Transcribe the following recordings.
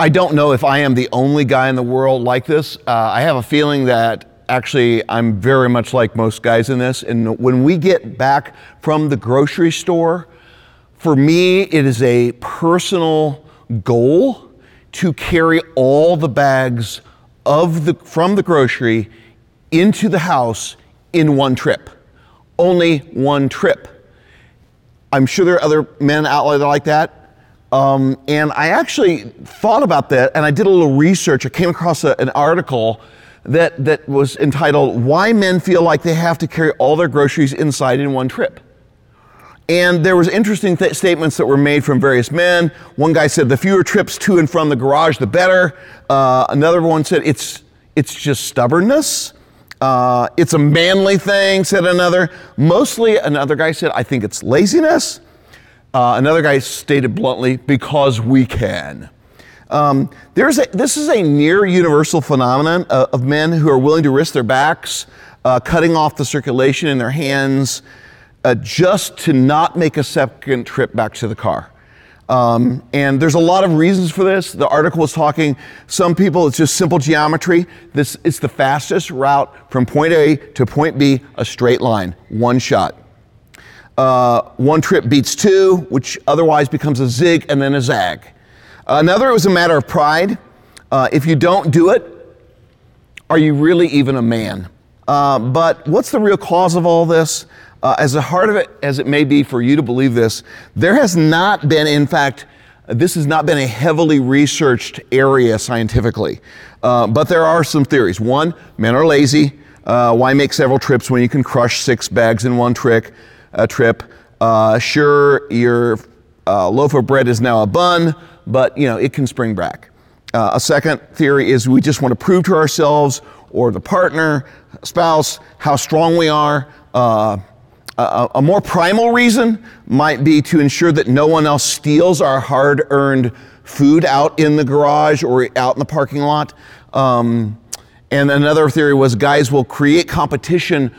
I don't know if I am the only guy in the world like this. Uh, I have a feeling that actually I'm very much like most guys in this. And when we get back from the grocery store, for me, it is a personal goal to carry all the bags of the, from the grocery into the house in one trip. Only one trip. I'm sure there are other men out there like that. Um, and I actually thought about that and I did a little research. I came across a, an article that, that was entitled Why Men Feel Like They Have to Carry All Their Groceries Inside in One Trip. And there was interesting th- statements that were made from various men. One guy said the fewer trips to and from the garage, the better. Uh, another one said it's, it's just stubbornness. Uh, it's a manly thing, said another. Mostly, another guy said, I think it's laziness. Uh, another guy stated bluntly, because we can. Um, there's a, this is a near universal phenomenon of, of men who are willing to risk their backs, uh, cutting off the circulation in their hands, uh, just to not make a second trip back to the car. Um, and there's a lot of reasons for this. The article was talking, some people, it's just simple geometry. This, it's the fastest route from point A to point B, a straight line, one shot. Uh, one trip beats two, which otherwise becomes a zig and then a zag. Another, it was a matter of pride. Uh, if you don't do it, are you really even a man? Uh, but what's the real cause of all this? Uh, as hard of it as it may be for you to believe this, there has not been, in fact, this has not been a heavily researched area scientifically. Uh, but there are some theories. One, men are lazy. Uh, why make several trips when you can crush six bags in one trick? A trip. Uh, sure, your uh, loaf of bread is now a bun, but you know it can spring back. Uh, a second theory is we just want to prove to ourselves or the partner, spouse, how strong we are. Uh, a, a, more primal reason might be to ensure that no one else steals our hard-earned food out in the garage or out in the parking lot. Um, and another theory was guys will create competition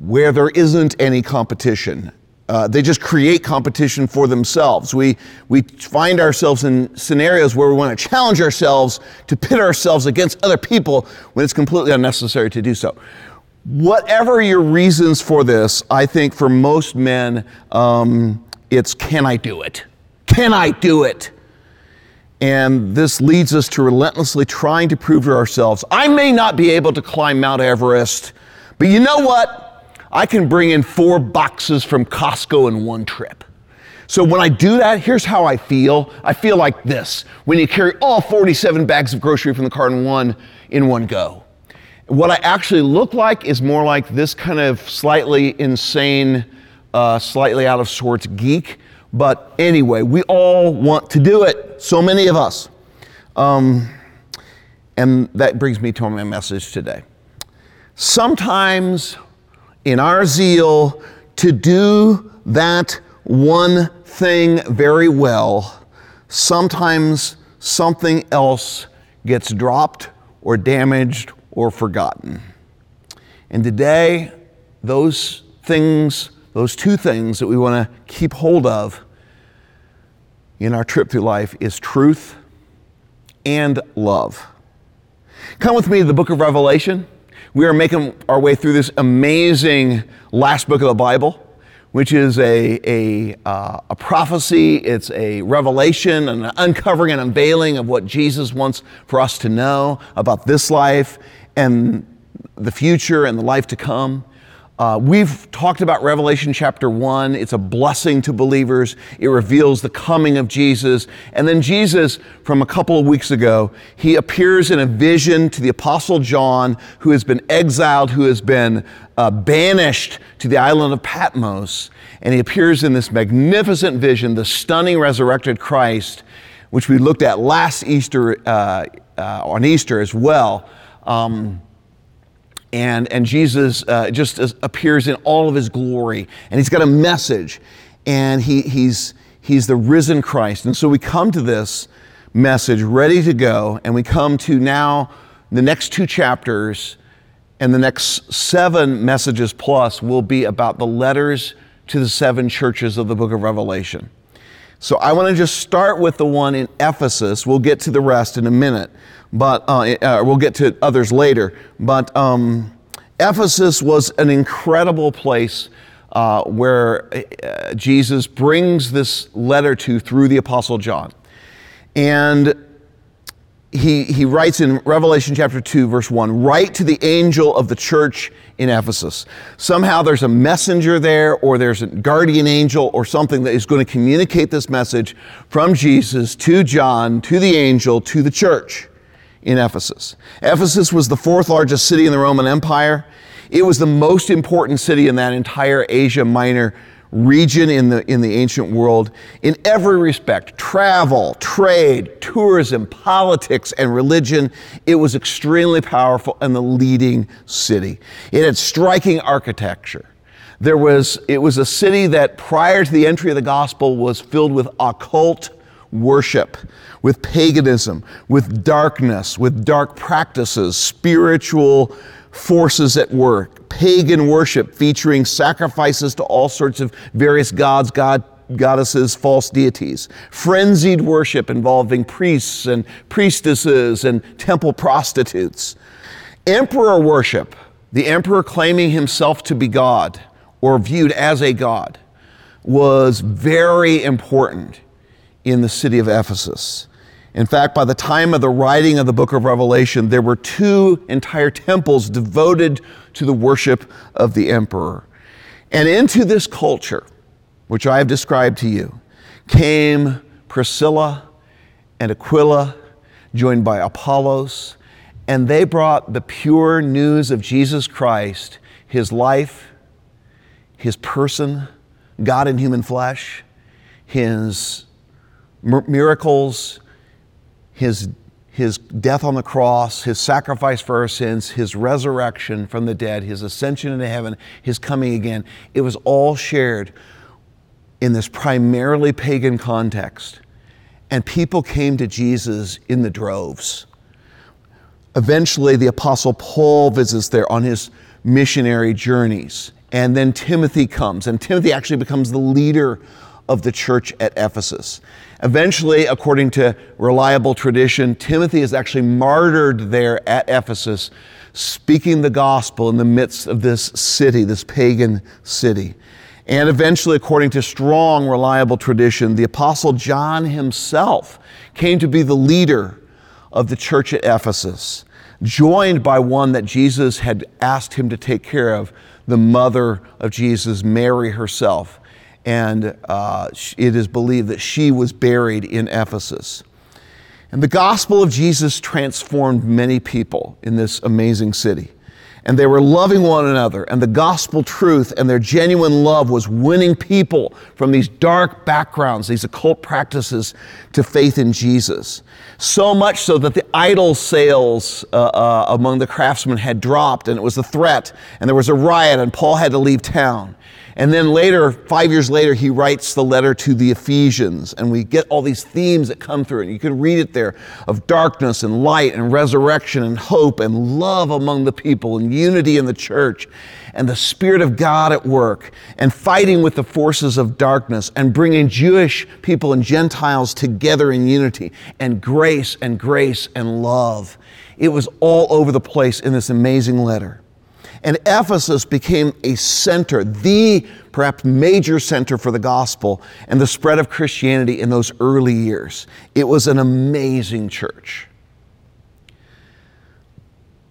where there isn't any competition. Uh, they just create competition for themselves. We, we find ourselves in scenarios where we want to challenge ourselves to pit ourselves against other people when it's completely unnecessary to do so. Whatever your reasons for this, I think for most men, um, it's can I do it? Can I do it? And this leads us to relentlessly trying to prove to ourselves I may not be able to climb Mount Everest, but you know what? I can bring in four boxes from Costco in one trip. So when I do that, here's how I feel. I feel like this when you carry all 47 bags of grocery from the car in one in one go. What I actually look like is more like this kind of slightly insane, uh, slightly out of sorts geek. But anyway, we all want to do it. So many of us. Um, and that brings me to my message today. Sometimes in our zeal to do that one thing very well, sometimes something else gets dropped or damaged or forgotten. And today, those things, those two things that we want to keep hold of in our trip through life is truth and love. Come with me to the book of Revelation. We are making our way through this amazing last book of the Bible, which is a, a, uh, a prophecy, it's a revelation, an uncovering and unveiling of what Jesus wants for us to know about this life and the future and the life to come. Uh, we've talked about Revelation chapter 1. It's a blessing to believers. It reveals the coming of Jesus. And then Jesus, from a couple of weeks ago, he appears in a vision to the Apostle John, who has been exiled, who has been uh, banished to the island of Patmos. And he appears in this magnificent vision, the stunning resurrected Christ, which we looked at last Easter, uh, uh on Easter as well. Um, and, and Jesus uh, just appears in all of his glory, and he's got a message, and he, he's, he's the risen Christ. And so we come to this message ready to go, and we come to now the next two chapters, and the next seven messages plus will be about the letters to the seven churches of the book of Revelation. So I want to just start with the one in Ephesus. We'll get to the rest in a minute, but uh, uh, we'll get to others later. But um, Ephesus was an incredible place uh, where uh, Jesus brings this letter to through the Apostle John. And he, he writes in Revelation chapter 2, verse 1 Write to the angel of the church in Ephesus. Somehow there's a messenger there, or there's a guardian angel, or something that is going to communicate this message from Jesus to John, to the angel, to the church in Ephesus. Ephesus was the fourth largest city in the Roman Empire. It was the most important city in that entire Asia Minor region in the, in the ancient world in every respect travel, trade, tourism, politics, and religion. It was extremely powerful and the leading city. It had striking architecture. There was, it was a city that prior to the entry of the gospel was filled with occult worship, with paganism, with darkness, with dark practices, spiritual forces at work, pagan worship featuring sacrifices to all sorts of various gods, god, goddesses, false deities, frenzied worship involving priests and priestesses and temple prostitutes, emperor worship, the emperor claiming himself to be God or viewed as a God, was very important in the city of Ephesus. In fact, by the time of the writing of the book of Revelation, there were two entire temples devoted to the worship of the emperor. And into this culture, which I have described to you, came Priscilla and Aquila, joined by Apollos, and they brought the pure news of Jesus Christ, his life, his person, God in human flesh, his miracles, his, his death on the cross, his sacrifice for our sins, his resurrection from the dead, his ascension into heaven, his coming again, it was all shared in this primarily pagan context. And people came to Jesus in the droves. Eventually, the Apostle Paul visits there on his missionary journeys. And then Timothy comes, and Timothy actually becomes the leader of the church at Ephesus. Eventually, according to reliable tradition, Timothy is actually martyred there at Ephesus, speaking the gospel in the midst of this city, this pagan city. And eventually, according to strong, reliable tradition, the Apostle John himself came to be the leader of the church at Ephesus, joined by one that Jesus had asked him to take care of, the mother of Jesus, Mary herself and uh, it is believed that she was buried in Ephesus. And the gospel of Jesus transformed many people in this amazing city. And they were loving one another, and the gospel truth and their genuine love was winning people from these dark backgrounds, these occult practices, to faith in Jesus. So much so that the idol sales uh, uh, among the craftsmen had dropped, and it was a threat, and there was a riot, and Paul had to leave town. And then later, five years later, he writes the letter to the Ephesians, and we get all these themes that come through and You can read it there of darkness and light and resurrection and hope and love among the people and unity in the church and the Spirit of God at work and fighting with the forces of darkness and bringing Jewish people and Gentiles together in unity and grace and grace and love. It was all over the place in this amazing letter. And Ephesus became a center, the perhaps major center for the gospel and the spread of Christianity in those early years. It was an amazing church.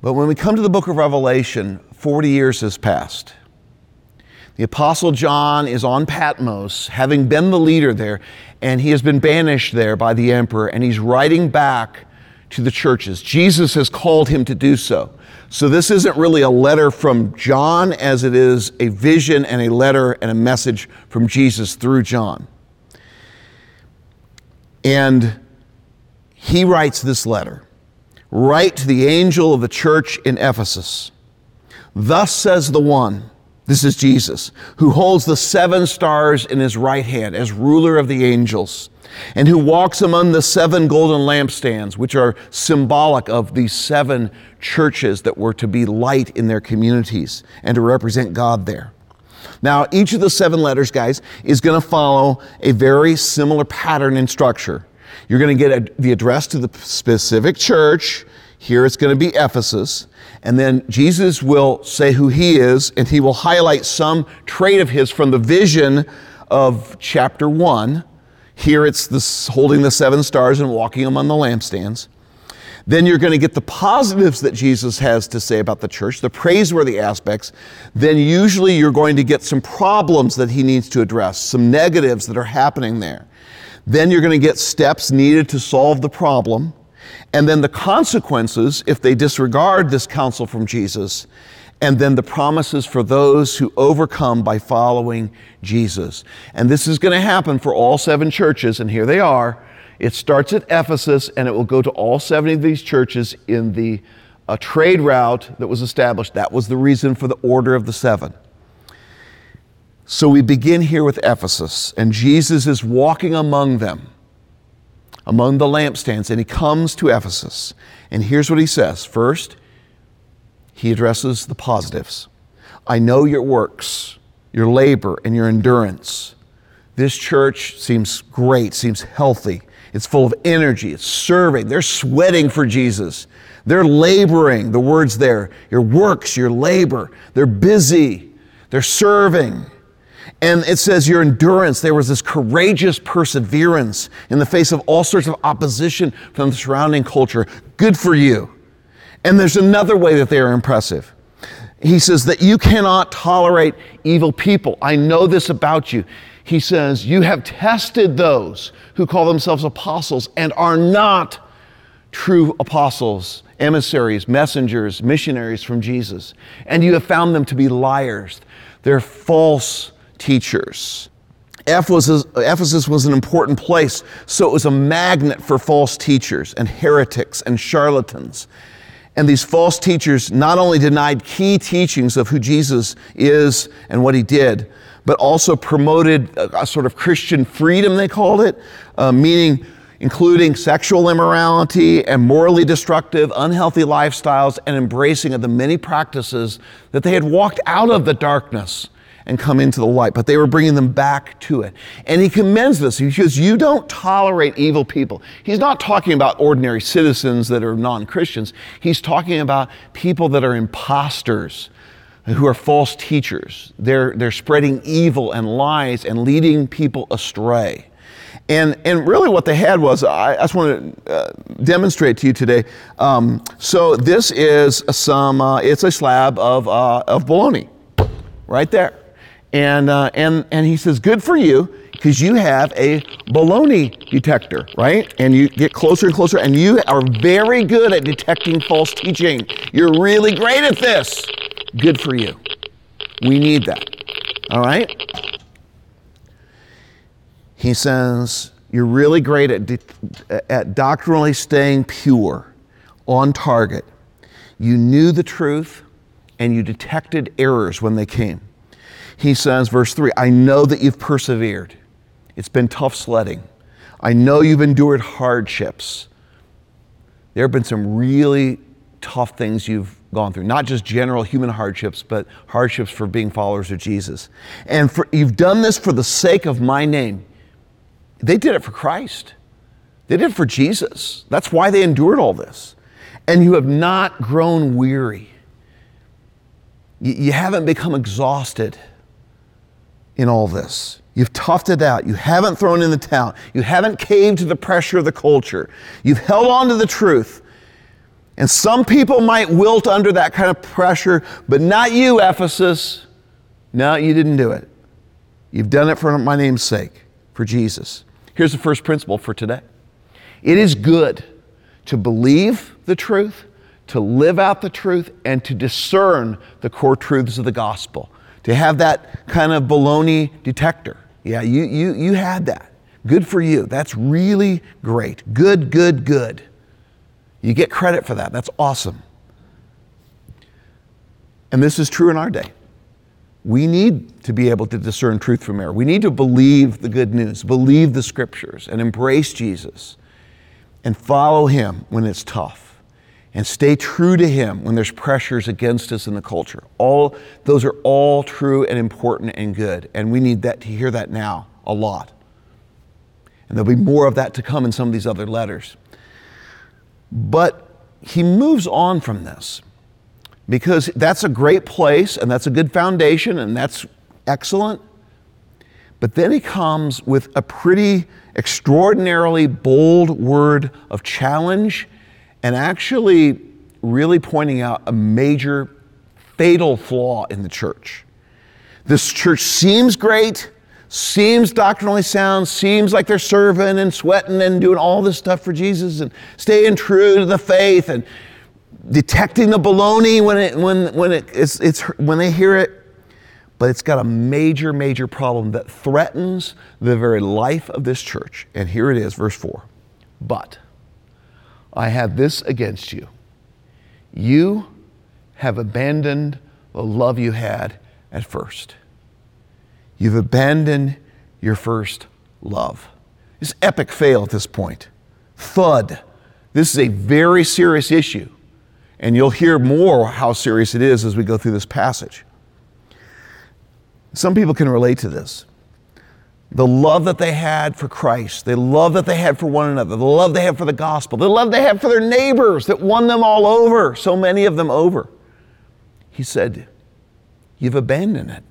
But when we come to the book of Revelation, 40 years has passed. The Apostle John is on Patmos, having been the leader there, and he has been banished there by the emperor, and he's writing back to the churches. Jesus has called him to do so. So this isn't really a letter from John as it is a vision and a letter and a message from Jesus through John. And he writes this letter Write to the angel of the church in Ephesus. Thus says the one, this is Jesus, who holds the seven stars in his right hand as ruler of the angels and who walks among the seven golden lampstands, which are symbolic of these seven churches that were to be light in their communities and to represent God there. Now, each of the seven letters, guys, is going to follow a very similar pattern and structure. You're going to get a, the address to the specific church. Here it's going to be Ephesus. And then Jesus will say who he is, and he will highlight some trait of his from the vision of chapter one. Here it's this, holding the seven stars and walking among the lampstands. Then you're going to get the positives that Jesus has to say about the church, the praiseworthy aspects. Then usually you're going to get some problems that he needs to address, some negatives that are happening there. Then you're going to get steps needed to solve the problem. And then the consequences if they disregard this counsel from Jesus. And then the promises for those who overcome by following Jesus. And this is going to happen for all seven churches, and here they are. It starts at Ephesus and it will go to all 70 of these churches in the uh, trade route that was established. That was the reason for the order of the seven. So we begin here with Ephesus, and Jesus is walking among them, among the lampstands, and he comes to Ephesus. And here's what he says First, he addresses the positives. I know your works, your labor, and your endurance. This church seems great, seems healthy. It's full of energy. It's serving. They're sweating for Jesus. They're laboring. The word's there. Your works, your labor. They're busy. They're serving. And it says your endurance. There was this courageous perseverance in the face of all sorts of opposition from the surrounding culture. Good for you. And there's another way that they are impressive. He says that you cannot tolerate evil people. I know this about you he says, You have tested those who call themselves apostles and are not true apostles, emissaries, messengers, missionaries from Jesus. And you have found them to be liars. They're false teachers. Ephesus, was an important place, so it was a magnet for false teachers and heretics and charlatans. And these false teachers not only denied key teachings of who Jesus is and what he did, but also promoted a, a sort of Christian freedom, they called it, uh, meaning including sexual immorality and morally destructive, unhealthy lifestyles and embracing of the many practices that they had walked out of the darkness and come into the light, but they were bringing them back to it. And he commends this. He says, You don't tolerate evil people. He's not talking about ordinary citizens that are non Christians, he's talking about people that are imposters who are false teachers. They're, they're spreading evil and lies and leading people astray. And, and really, what they had was I, I just want to uh, demonstrate to you today. Um, so, this is some, uh, it's a slab of, uh, of bologna right there. And, uh, and, and he says, Good for you, because you have a baloney detector, right? And you get closer and closer, and you are very good at detecting false teaching. You're really great at this. Good for you. We need that. All right? He says, You're really great at, at doctrinally staying pure, on target. You knew the truth and you detected errors when they came. He says, verse 3 I know that you've persevered. It's been tough sledding. I know you've endured hardships. There have been some really tough things you've gone through, not just general human hardships, but hardships for being followers of Jesus. And for, you've done this for the sake of my name. They did it for Christ, they did it for Jesus. That's why they endured all this. And you have not grown weary, you, you haven't become exhausted in all this. You've toughed it out. You haven't thrown in the towel. You haven't caved to the pressure of the culture. You've held on to the truth. And some people might wilt under that kind of pressure, but not you, Ephesus. No, you didn't do it. You've done it for my name's sake, for Jesus. Here's the first principle for today it is good to believe the truth, to live out the truth, and to discern the core truths of the gospel. To have that kind of baloney detector. Yeah, you, you, you had that. Good for you. That's really great. Good, good, good. You get credit for that. That's awesome. And this is true in our day. We need to be able to discern truth from error. We need to believe the good news, believe the scriptures, and embrace Jesus and follow him when it's tough. And stay true to Him when there's pressures against us in the culture. All those are all true and important and good, and we need that to hear that now a lot. And there'll be more of that to come in some of these other letters. But he moves on from this because that's a great place and that's a good foundation and that's excellent. But then he comes with a pretty extraordinarily bold word of challenge and actually really pointing out a major fatal flaw in the church. This church seems great, seems doctrinally sound, seems like they're serving and sweating and doing all this stuff for Jesus and staying true to the faith and detecting the baloney when it when when it, it's, it's when they hear it. But it's got a major, major problem that threatens the very life of this church. And here it is, verse 4. But I have this against you. You have abandoned the love you had at first. You've abandoned your first love. It's epic fail at this point. Thud. This is a very serious issue. And you'll hear more how serious it is as we go through this passage. Some people can relate to this. The love that they had for Christ, the love that they had for one another, the love they had for the gospel, the love they had for their neighbors that won them all over, so many of them over. He said, You've abandoned it.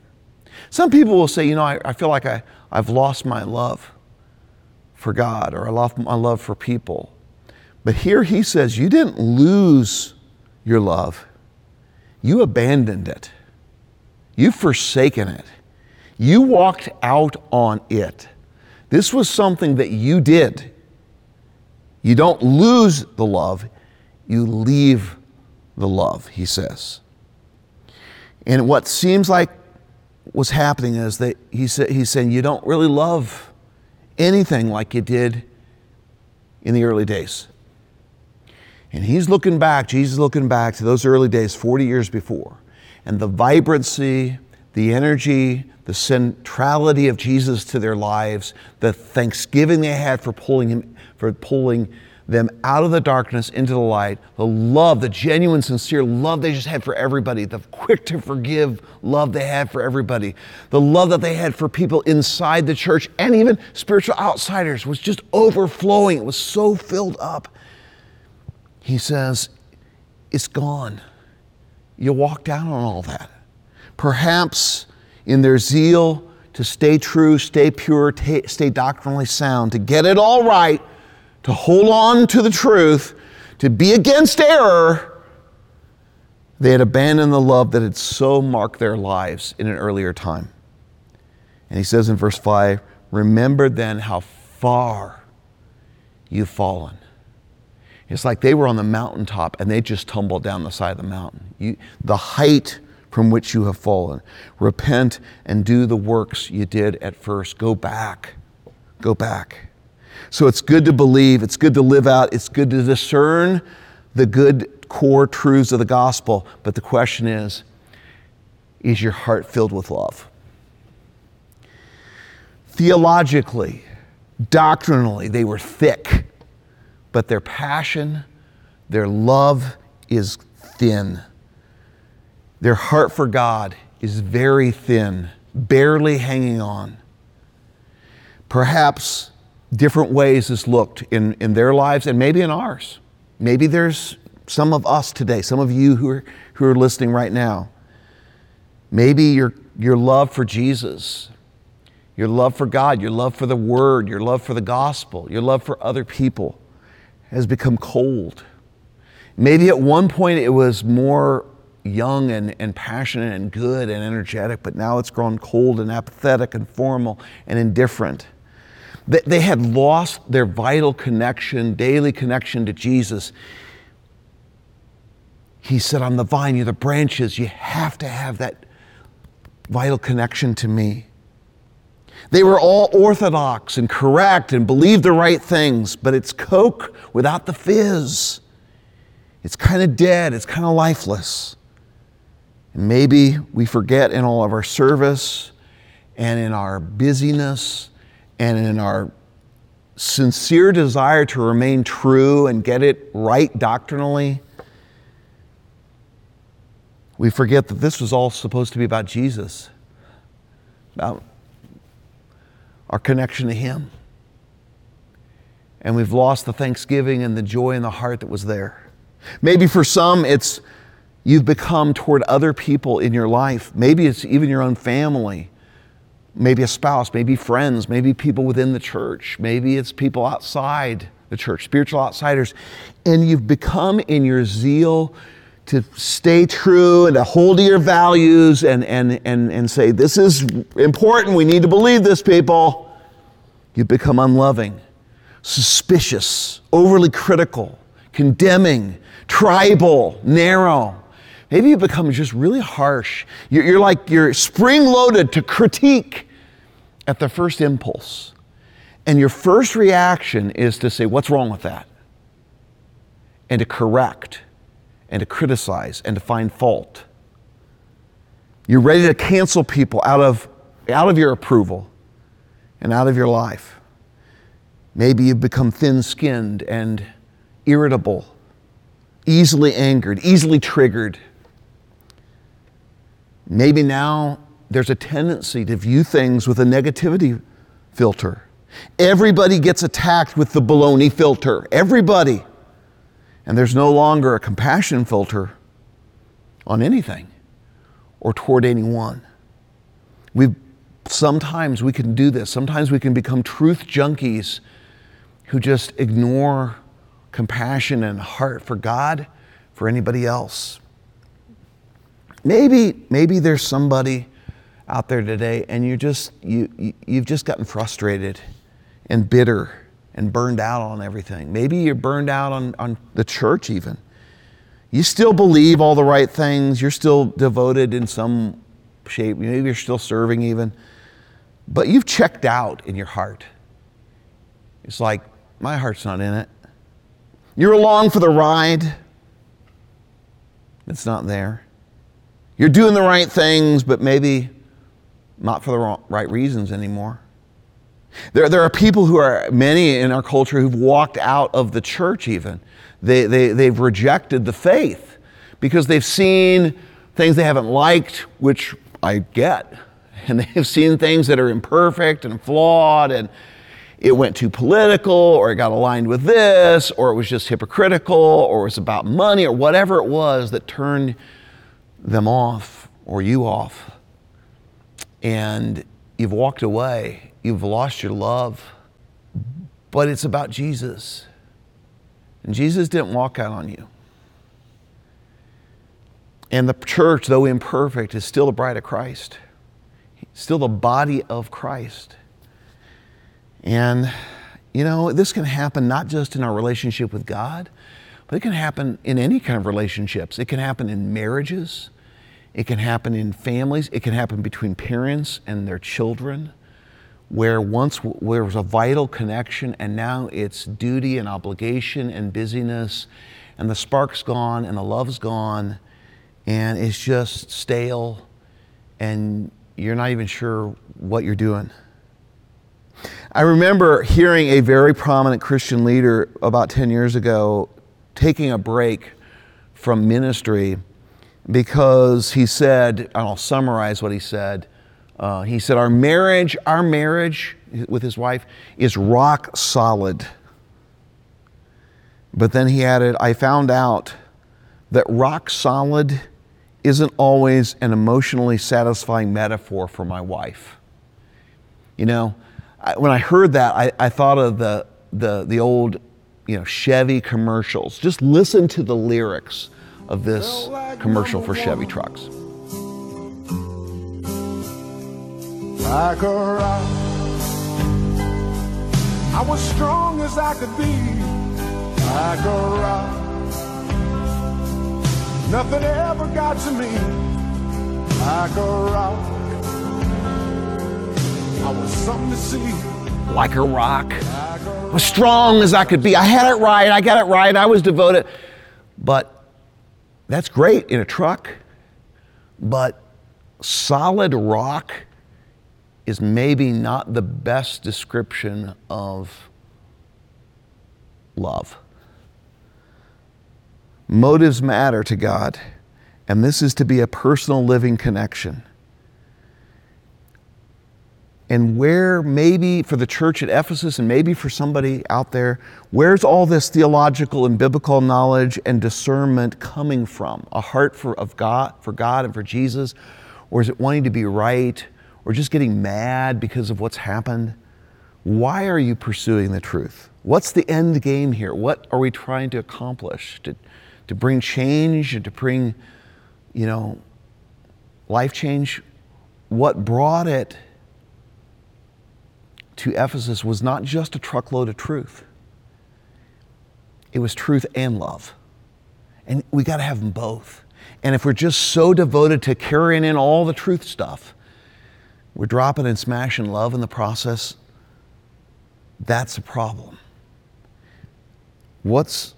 Some people will say, You know, I, I feel like I, I've lost my love for God or I lost my love for people. But here he says, You didn't lose your love, you abandoned it. You've forsaken it. You walked out on it. This was something that you did. You don't lose the love, you leave the love, he says. And what seems like was happening is that he said, he's saying, You don't really love anything like you did in the early days. And he's looking back, Jesus looking back to those early days, 40 years before and the vibrancy, the energy, the centrality of Jesus to their lives, the thanksgiving they had for pulling him, for pulling them out of the darkness into the light, the love, the genuine, sincere love they just had for everybody, the quick to forgive love they had for everybody, the love that they had for people inside the church and even spiritual outsiders was just overflowing. It was so filled up. He says, It's gone you walked out on all that. Perhaps in their zeal to stay true, stay pure, t- stay doctrinally sound, to get it all right, to hold on to the truth, to be against error, they had abandoned the love that had so marked their lives in an earlier time. And he says in verse 5 Remember then how far you've fallen. It's like they were on the mountaintop and they just tumbled down the side of the mountain. You, the height from which you have fallen. Repent and do the works you did at first. Go back. Go back. So it's good to believe, it's good to live out, it's good to discern the good core truths of the gospel. But the question is is your heart filled with love? Theologically, doctrinally, they were thick but their passion, their love is thin. Their heart for God is very thin, barely hanging on. Perhaps different ways this looked in, in their lives and maybe in ours. Maybe there's some of us today, some of you who are, who are listening right now. Maybe your, your love for Jesus, your love for God, your love for the Word, your love for the gospel, your love for other people has become cold. Maybe at one point it was more young and, and passionate and good and energetic, but now it's grown cold and apathetic and formal and indifferent. They, they had lost their vital connection, daily connection to Jesus. He said, I'm the vine, you're the branches. You have to have that vital connection to me. They were all orthodox and correct and believed the right things, but it's Coke without the fizz. It's kind of dead, it's kind of lifeless. And maybe we forget in all of our service and in our busyness and in our sincere desire to remain true and get it right doctrinally We forget that this was all supposed to be about Jesus, about our connection to Him. And we've lost the thanksgiving and the joy in the heart that was there. Maybe for some, it's you've become toward other people in your life. Maybe it's even your own family, maybe a spouse, maybe friends, maybe people within the church, maybe it's people outside the church, spiritual outsiders. And you've become in your zeal to stay true and to hold to your values and, and, and, and say, This is important. We need to believe this, people. You've become unloving, suspicious, overly critical, condemning, tribal, narrow. Maybe you become just really harsh. You're, you're like you're spring loaded to critique at the first impulse. And your first reaction is to say, What's wrong with that? And to correct, and to criticize, and to find fault. You're ready to cancel people out of, out of your approval and out of your life. Maybe you've become thin skinned and irritable, easily angered, easily triggered. Maybe now there's a tendency to view things with a negativity filter. Everybody gets attacked with the baloney filter. Everybody. And there's no longer a compassion filter on anything or toward anyone. We sometimes we can do this. Sometimes we can become truth junkies who just ignore compassion and heart for God, for anybody else. Maybe maybe there's somebody out there today and you just you, you you've just gotten frustrated and bitter and burned out on everything. Maybe you're burned out on, on the church, even. You still believe all the right things, you're still devoted in some shape, maybe you're still serving, even, but you've checked out in your heart. It's like, my heart's not in it. You're along for the ride, it's not there. You're doing the right things, but maybe not for the wrong, right reasons anymore. There, there are people who are, many in our culture, who've walked out of the church even. They, they, they've rejected the faith because they've seen things they haven't liked, which I get. And they've seen things that are imperfect and flawed, and it went too political, or it got aligned with this, or it was just hypocritical, or it was about money, or whatever it was that turned them off or you off. And you've walked away You've lost your love. But it's about Jesus. And Jesus didn't walk out on you. And the church, though imperfect, is still the bride of Christ, still the body of Christ. And, you know, this can happen not just in our relationship with God, but it can happen in any kind of relationships. It can happen in marriages, it can happen in families, it can happen between parents and their children where once there was a vital connection and now it's duty and obligation and busyness and the spark's gone and the love's gone and it's just stale and you're not even sure what you're doing. I remember hearing a very prominent Christian leader about 10 years ago taking a break from ministry because he said, and I'll summarize what he said uh, he said, Our marriage, our marriage with his wife is rock solid. But then he added, I found out that rock solid isn't always an emotionally satisfying metaphor for my wife. You know, I, when I heard that, I, I thought of the, the, the old you know, Chevy commercials. Just listen to the lyrics of this commercial for Chevy trucks. like a rock. I was strong as I could be, like a rock. Nothing ever got to me, like a rock. I was something to see. Like a rock. As strong as I could be. I had it right. I got it right. I was devoted. But that's great in a truck. But solid rock is maybe not the best description of love. Motives matter to God, And this is to be a personal living connection. And where maybe for the church at Ephesus and maybe for somebody out there, where's all this theological and biblical knowledge and discernment coming from? A heart for, of God, for God and for Jesus? Or is it wanting to be right? Or just getting mad because of what's happened? Why are you pursuing the truth? What's the end game here? What are we trying to accomplish? To, to bring change and to bring, you know, life change? What brought it to Ephesus was not just a truckload of truth, it was truth and love. And we got to have them both. And if we're just so devoted to carrying in all the truth stuff, we're dropping and smashing love in the process, that's a problem. What's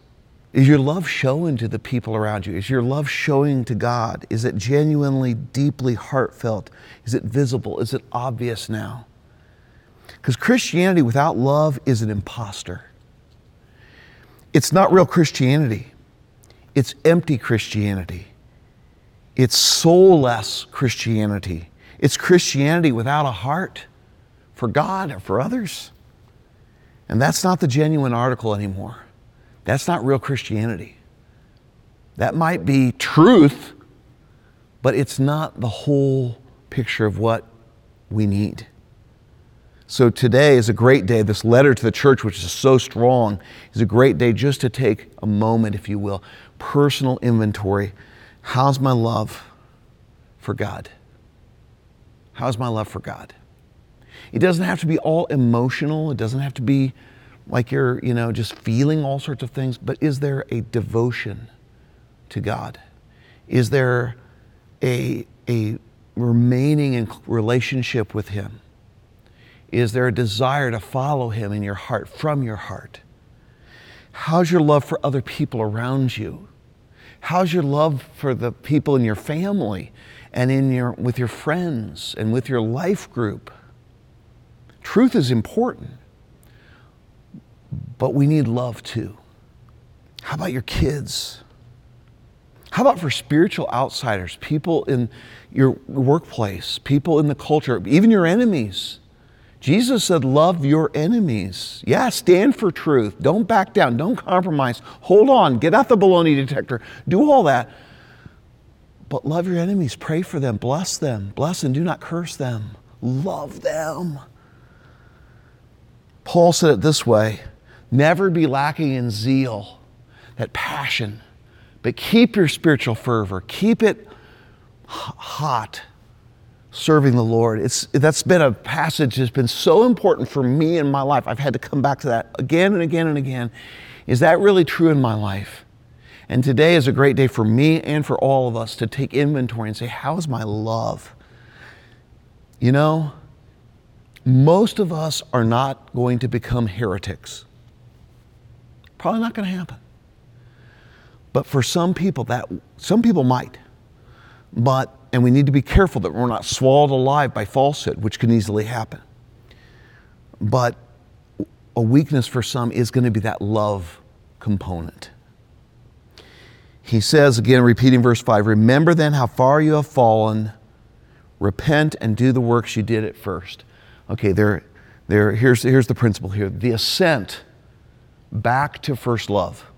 is your love showing to the people around you? Is your love showing to God? Is it genuinely, deeply heartfelt? Is it visible? Is it obvious now? Because Christianity without love is an impostor. It's not real Christianity, it's empty Christianity. It's soulless Christianity. It's Christianity without a heart for God or for others. And that's not the genuine article anymore. That's not real Christianity. That might be truth, but it's not the whole picture of what we need. So today is a great day. This letter to the church, which is so strong, is a great day just to take a moment, if you will, personal inventory. How's my love for God? How's my love for God? It doesn't have to be all emotional. It doesn't have to be like you're, you know, just feeling all sorts of things, but is there a devotion to God? Is there a, a remaining in relationship with Him? Is there a desire to follow Him in your heart, from your heart? How's your love for other people around you? How's your love for the people in your family and in your, with your friends and with your life group? Truth is important, but we need love too. How about your kids? How about for spiritual outsiders, people in your workplace, people in the culture, even your enemies? Jesus said, Love your enemies. Yeah, stand for truth. Don't back down. Don't compromise. Hold on. Get out the baloney detector. Do all that. But love your enemies. Pray for them. Bless them. Bless and do not curse them. Love them. Paul said it this way never be lacking in zeal, that passion, but keep your spiritual fervor. Keep it hot serving the Lord. It's, that's been a passage that's been so important for me in my life. I've had to come back to that again and again and again. Is that really true in my life? And today is a great day for me and for all of us to take inventory and say, How's my love? You know, most of us are not going to become heretics. Probably not going to happen. But for some people, that some people might. But and we need to be careful that we're not swallowed alive by falsehood, which can easily happen. But a weakness for some is going to be that love component. He says, again, repeating verse 5 Remember then how far you have fallen, repent and do the works you did at first. Okay, there, there, here's, here's the principle here the ascent back to first love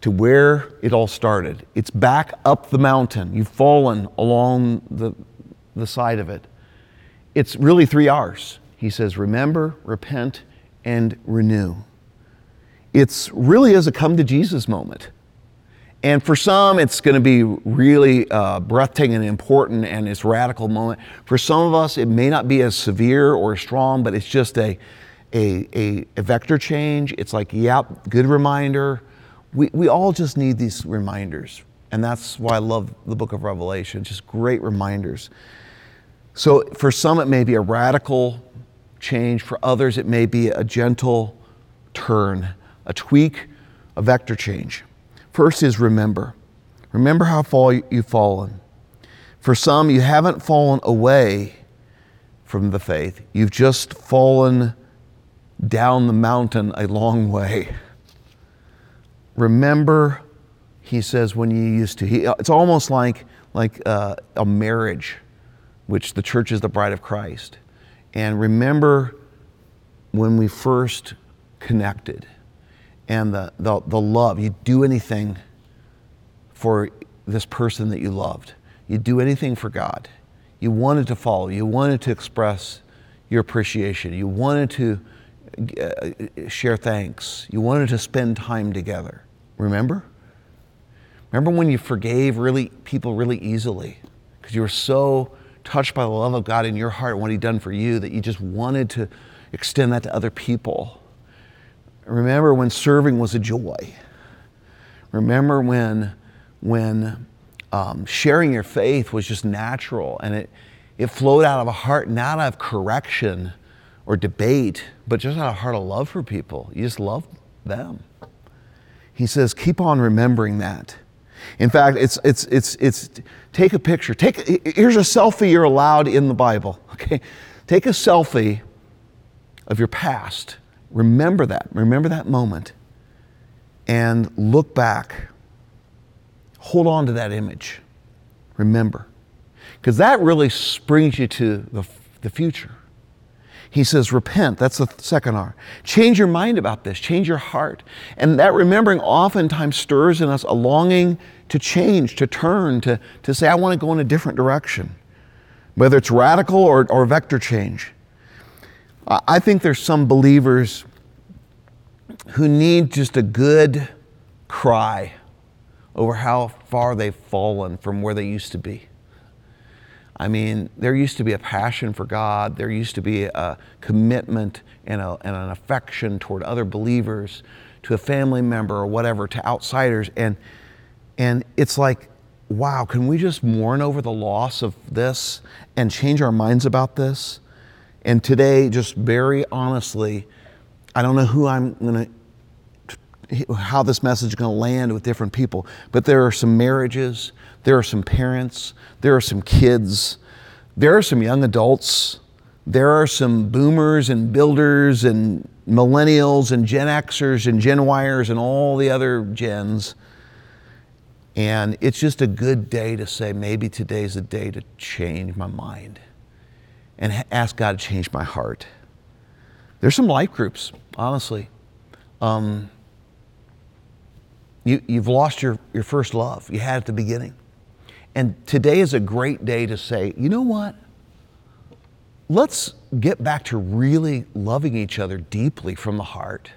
to where it all started. It's back up the mountain. You've fallen along the, the side of it. It's really three R's. He says, remember, repent, and renew. It's really is a come to Jesus moment. And for some, it's going to be really uh, breathtaking and important and it's radical moment. For some of us, it may not be as severe or strong, but it's just a, a, a, a vector change. It's like, yep, good reminder we, we all just need these reminders. And that's why I love the book of Revelation, just great reminders. So for some, it may be a radical change. For others, it may be a gentle turn, a tweak, a vector change. First is remember. Remember how far you've fallen. For some, you haven't fallen away from the faith, you've just fallen down the mountain a long way remember he says, when you used to. He, it's almost like, like uh, a marriage, which the church is the bride of Christ. And remember when we first connected and the, the, the love. You do anything for this person that you loved. You do anything for God. You wanted to follow. You wanted to express your appreciation. You wanted to uh, share thanks. You wanted to spend time together. Remember? Remember when you forgave really people really easily because you were so touched by the love of God in your heart and what He'd done for you that you just wanted to extend that to other people. Remember when serving was a joy. Remember when when um, sharing your faith was just natural and it it flowed out of a heart not out of correction or debate, but just out of a heart of love for people. You just love them. He says, keep on remembering that. In fact, it's, it's, it's, it's take a picture. Take, here's a selfie you're allowed in the Bible, okay? Take a selfie of your past. Remember that. Remember that moment. And look back. Hold on to that image. Remember. Because that really brings you to the, the future. He says, repent. That's the second R. Change your mind about this, change your heart. And that remembering oftentimes stirs in us a longing to change, to turn, to, to say, I want to go in a different direction, whether it's radical or, or vector change. I think there's some believers who need just a good cry over how far they've fallen from where they used to be. I mean, there used to be a passion for God, there used to be a commitment and, a, and an affection toward other believers, to a family member or whatever, to outsiders. And, and it's like, wow, can we just mourn over the loss of this and change our minds about this? And today, just very honestly, I don't know who I'm going to, how this message is going to land with different people, but there are some marriages, there are some parents, there are some kids, there are some young adults, there are some boomers and builders and millennials and Gen Xers and Gen Yers and all the other gens. And it's just a good day to say, maybe today's a day to change my mind and ask God to change my heart. There's some life groups, honestly. Um, you, you've lost your, your first love you had at the beginning. And today is a great day to say, you know what? Let's get back to really loving each other deeply from the heart.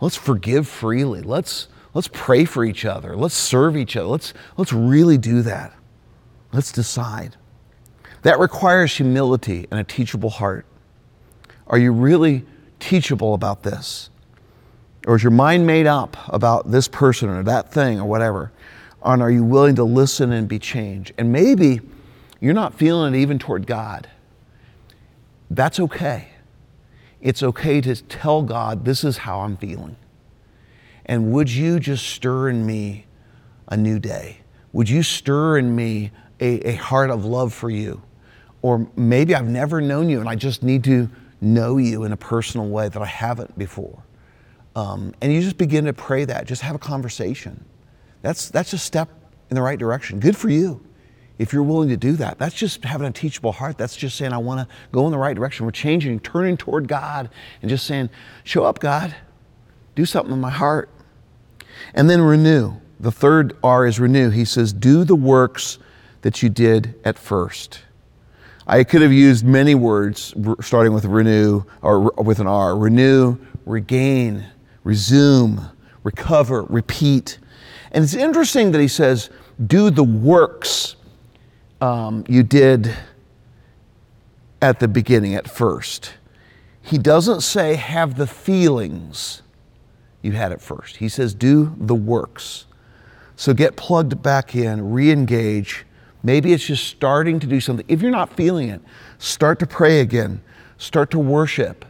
Let's forgive freely. Let's, let's pray for each other. Let's serve each other. Let's, let's really do that. Let's decide. That requires humility and a teachable heart. Are you really teachable about this? Or is your mind made up about this person or that thing or whatever? And are you willing to listen and be changed? And maybe you're not feeling it even toward God. That's okay. It's okay to tell God, this is how I'm feeling. And would you just stir in me a new day? Would you stir in me a, a heart of love for you? Or maybe I've never known you and I just need to know you in a personal way that I haven't before. Um, and you just begin to pray that, just have a conversation. That's, that's a step in the right direction. Good for you if you're willing to do that. That's just having a teachable heart. That's just saying, I want to go in the right direction. We're changing, turning toward God, and just saying, Show up, God. Do something in my heart. And then renew. The third R is renew. He says, Do the works that you did at first. I could have used many words starting with renew or with an R renew, regain, resume, recover, repeat. And it's interesting that he says, do the works um, you did at the beginning, at first. He doesn't say, have the feelings you had at first. He says, do the works. So get plugged back in, re engage. Maybe it's just starting to do something. If you're not feeling it, start to pray again, start to worship,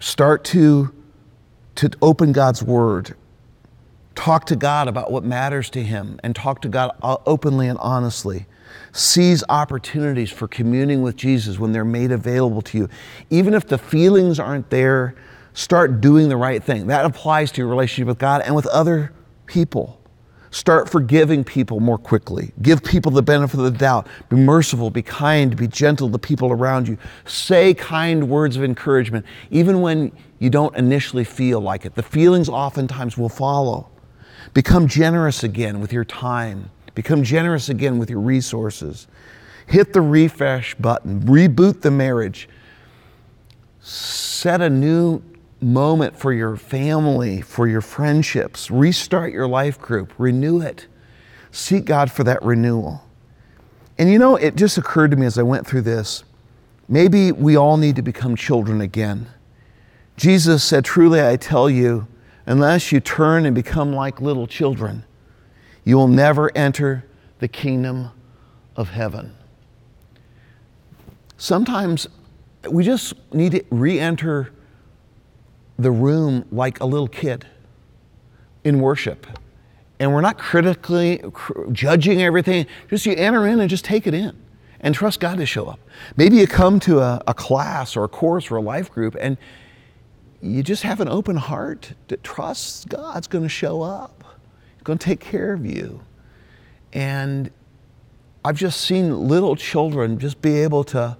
start to, to open God's Word, Talk to God about what matters to Him and talk to God uh, openly and honestly. Seize opportunities for communing with Jesus when they're made available to you. Even if the feelings aren't there, start doing the right thing. That applies to your relationship with God and with other people. Start forgiving people more quickly. Give people the benefit of the doubt. Be merciful, be kind, be gentle to people around you. Say kind words of encouragement, even when you don't initially feel like it. The feelings oftentimes will follow. Become generous again with your time. Become generous again with your resources. Hit the refresh button. Reboot the marriage. Set a new moment for your family, for your friendships. Restart your life group, renew it. Seek God for that renewal. And you know, it just occurred to me as I went through this maybe we all need to become children again. Jesus said, Truly, I tell you, unless you turn and become like little children, you will never enter the kingdom of heaven. Sometimes we just need to re enter the room like a little kid in worship. And we're not critically cr- judging everything. Just you enter in and just take it in and trust God to show up. Maybe you come to a, a class or a course or a life group and you just have an open heart that trusts God's going to show up, He's going to take care of you. And I've just seen little children just be able to,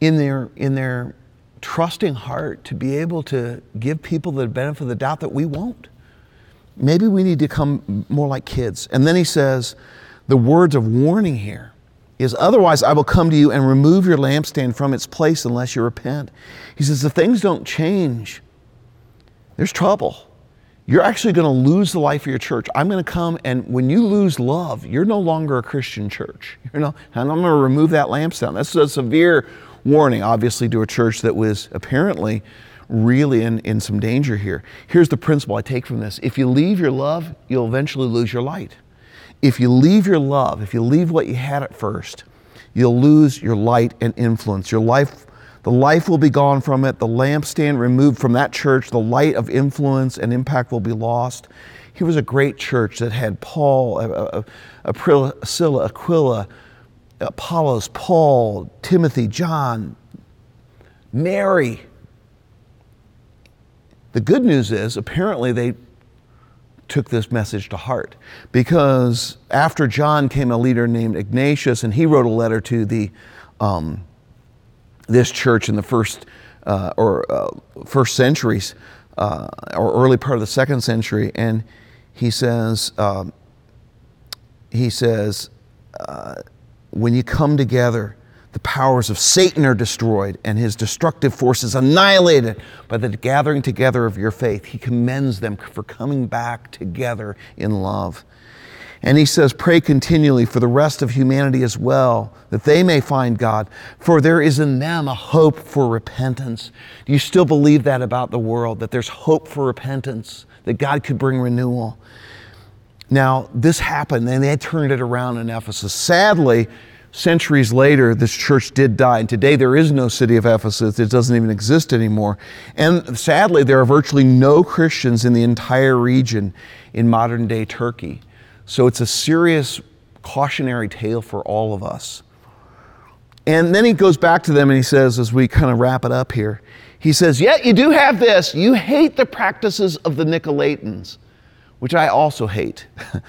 in their, in their trusting heart to be able to give people the benefit of the doubt that we won't. Maybe we need to come more like kids. And then he says, the words of warning here is otherwise I will come to you and remove your lampstand from its place unless you repent. He says, if things don't change, there's trouble. You're actually going to lose the life of your church. I'm going to come, and when you lose love, you're no longer a Christian church. You know, and I'm going to remove that lampstand. That's a severe warning, obviously, to a church that was apparently really in, in some danger here. Here's the principle I take from this if you leave your love, you'll eventually lose your light. If you leave your love, if you leave what you had at first, you'll lose your light and influence. Your life, the life will be gone from it, the lampstand removed from that church, the light of influence and impact will be lost. Here was a great church that had Paul, uh, uh, Priscilla, Aquila, Apollos, Paul, Timothy, John, Mary. The good news is apparently they took this message to heart because after John came a leader named Ignatius and he wrote a letter to the um, this church in the first uh, or uh, first centuries uh, or early part of the second century and he says um, he says uh, when you come together, the powers of Satan are destroyed and his destructive forces annihilated by the gathering together of your faith. He commends them for coming back together in love. And he says, Pray continually for the rest of humanity as well, that they may find God, for there is in them a hope for repentance. Do you still believe that about the world, that there's hope for repentance, that God could bring renewal? Now, this happened and they turned it around in Ephesus. Sadly, centuries later, this church did die. And today there is no city of Ephesus. It doesn't even exist anymore. And sadly, there are virtually no Christians in the entire region in modern day Turkey. So it's a serious cautionary tale for all of us. And then he goes back to them and he says, as we kind of wrap it up here, he says, Yet you do have this. You hate the practices of the Nicolaitans which I also hate.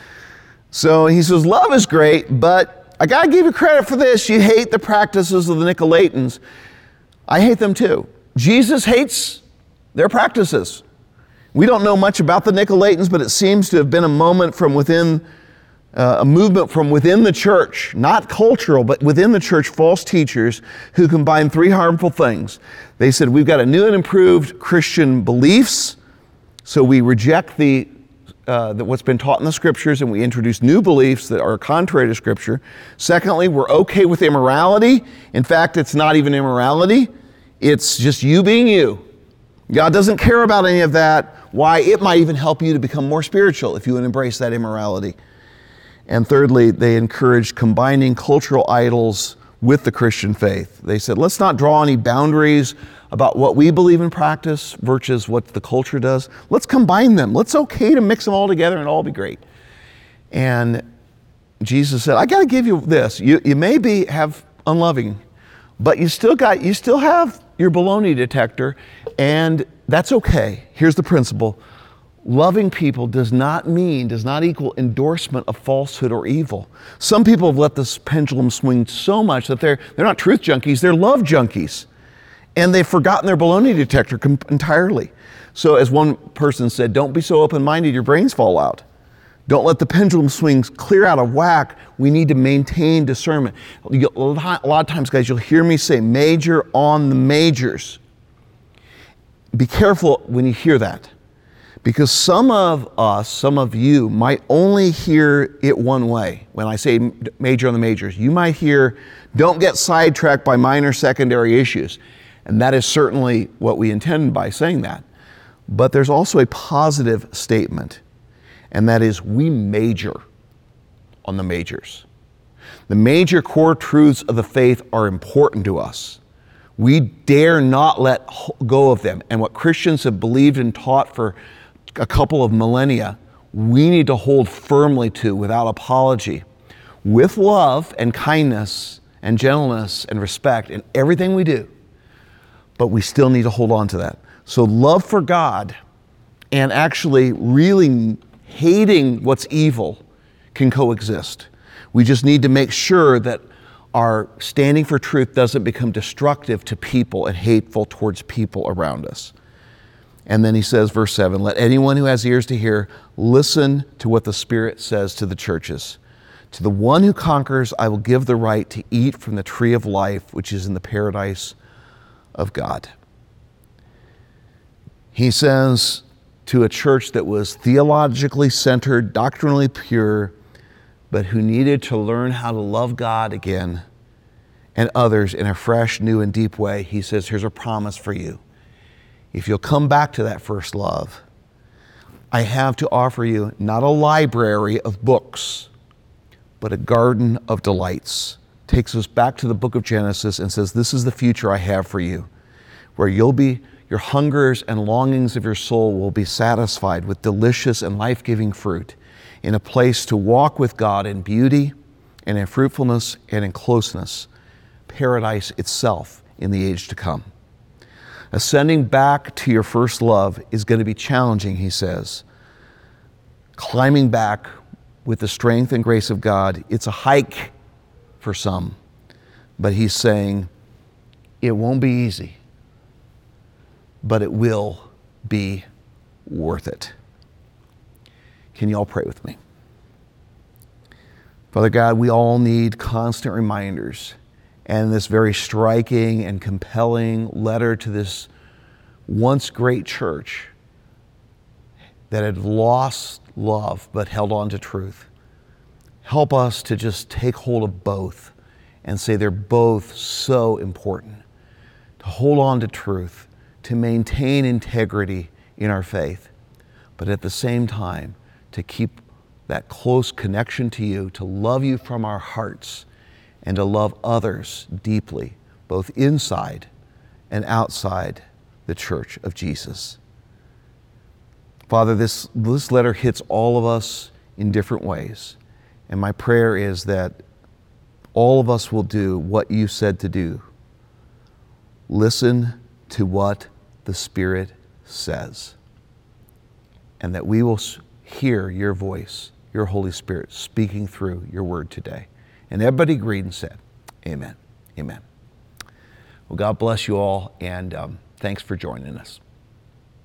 so he says, Love is great, but I got to give you credit for this. You hate the practices of the Nicolaitans. I hate them too. Jesus hates their practices. We don't know much about the Nicolaitans, but it seems to have been a moment from within, uh, a movement from within the church, not cultural, but within the church, false teachers who combined three harmful things. They said, We've got a new and improved Christian beliefs, so we reject the uh, that what's been taught in the scriptures and we introduce new beliefs that are contrary to scripture. Secondly, we're okay with immorality. In fact, it's not even immorality, it's just you being you. God doesn't care about any of that. Why? It might even help you to become more spiritual if you would embrace that immorality. And thirdly, they encouraged combining cultural idols with the Christian faith. They said, let's not draw any boundaries about what we believe in practice versus what the culture does. Let's combine them. Let's okay to mix them all together and all be great. And Jesus said, I got to give you this. You, you may be have unloving, but you still got you still have your baloney detector, and that's okay. Here's the principle. loving people does not mean, does not equal endorsement of falsehood or evil. Some people have let this pendulum swing so much that they're, they're not truth junkies, they're love junkies. And they've forgotten their baloney detector entirely. So, as one person said, don't be so open minded, your brains fall out. Don't let the pendulum swings clear out of whack. We need to maintain discernment. A lot of times, guys, you'll hear me say major on the majors. Be careful when you hear that because some of us, some of you, might only hear it one way. When I say major on the majors, you might hear, don't get sidetracked by minor secondary issues. And that is certainly what we intend by saying that. But there's also a positive statement and that is we major on the majors. The major core truths of the faith are important to us. We dare not let go of them. And what Christians have believed and taught for a couple of millennia, we need to hold firmly to without apology, with love and kindness and gentleness and respect in everything we do. But we still need to hold on to that. So, love for God and actually really hating what's evil can coexist. We just need to make sure that our standing for truth doesn't become destructive to people and hateful towards people around us. And then he says, verse 7 Let anyone who has ears to hear listen to what the Spirit says to the churches. To the one who conquers, I will give the right to eat from the tree of life, which is in the paradise of God. He says, to a church that was theologically centered, doctrinally pure, but who needed to learn how to love God again and others in a fresh, new, and deep way, he says, Here's a promise for you. If you'll come back to that first love, I have to offer you not a library of books, but a garden of delights. Takes us back to the book of Genesis and says, This is the future I have for you, where you'll be your hungers and longings of your soul will be satisfied with delicious and life giving fruit in a place to walk with God in beauty and in fruitfulness and in closeness, paradise itself in the age to come. Ascending back to your first love is going to be challenging, he says. Climbing back with the strength and grace of God, it's a hike for some. But he's saying it won't be easy but it will be worth it. Can you all pray with me? Father God, we all need constant reminders. And this very striking and compelling letter to this once great church that had lost love but held on to truth. Help us to just take hold of both and say they're both so important. To hold on to truth to maintain integrity in our faith, but at the same time, to keep that close connection to you, to love you from our hearts, and to love others deeply, both inside and outside the church of Jesus. Father, this, this letter hits all of us in different ways. And my prayer is that all of us will do what you said to do. Listen to what the Spirit says. And that we will hear your voice, your Holy Spirit, speaking through your word today. And everybody agreed and said, Amen. Amen. Well, God bless you all, and um, thanks for joining us.